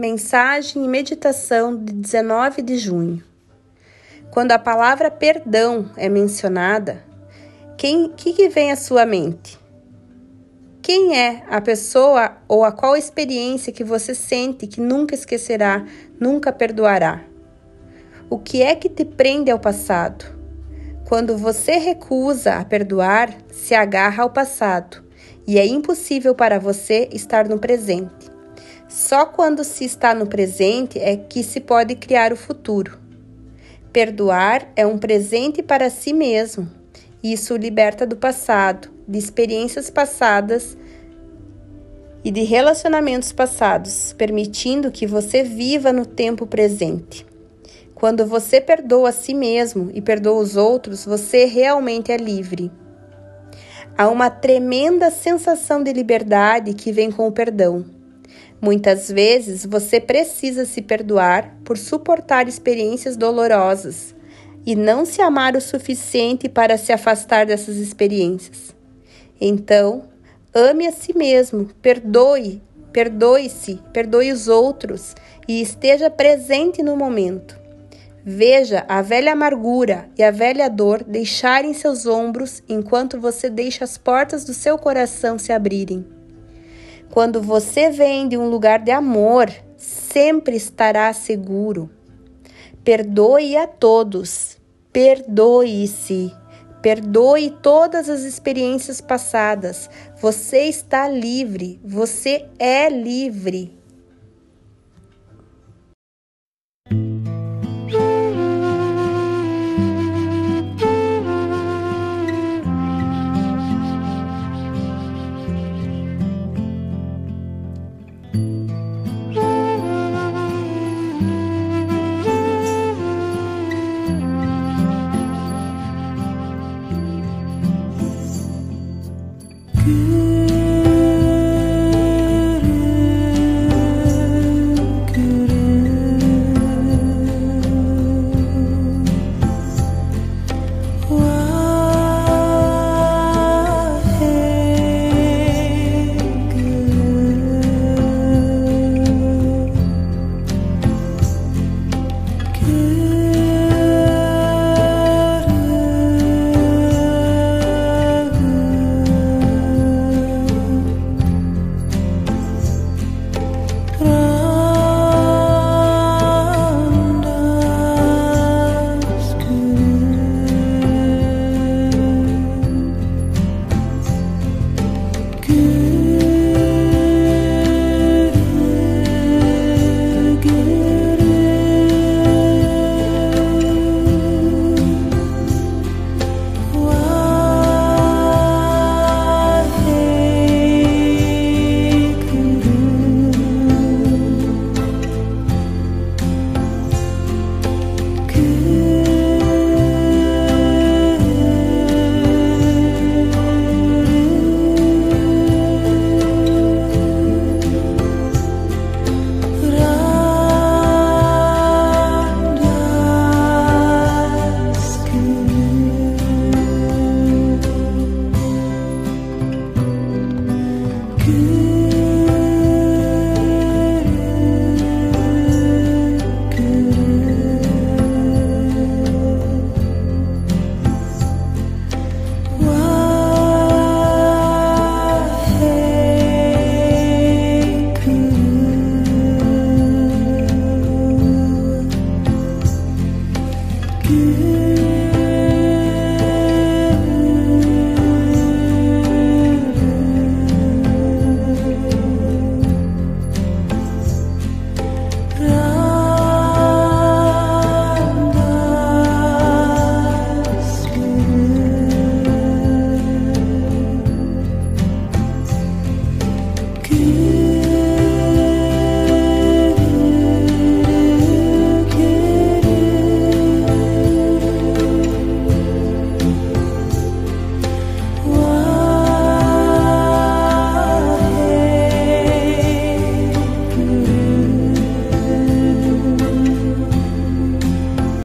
mensagem e meditação de 19 de junho. Quando a palavra perdão é mencionada, quem que, que vem à sua mente? Quem é a pessoa ou a qual experiência que você sente que nunca esquecerá, nunca perdoará? O que é que te prende ao passado? Quando você recusa a perdoar, se agarra ao passado e é impossível para você estar no presente. Só quando se está no presente é que se pode criar o futuro. Perdoar é um presente para si mesmo. Isso liberta do passado, de experiências passadas e de relacionamentos passados, permitindo que você viva no tempo presente. Quando você perdoa a si mesmo e perdoa os outros, você realmente é livre. Há uma tremenda sensação de liberdade que vem com o perdão. Muitas vezes você precisa se perdoar por suportar experiências dolorosas e não se amar o suficiente para se afastar dessas experiências. Então, ame a si mesmo, perdoe, perdoe-se, perdoe os outros e esteja presente no momento. Veja a velha amargura e a velha dor deixarem seus ombros enquanto você deixa as portas do seu coração se abrirem. Quando você vem de um lugar de amor, sempre estará seguro. Perdoe a todos, perdoe-se, perdoe todas as experiências passadas. Você está livre, você é livre. 月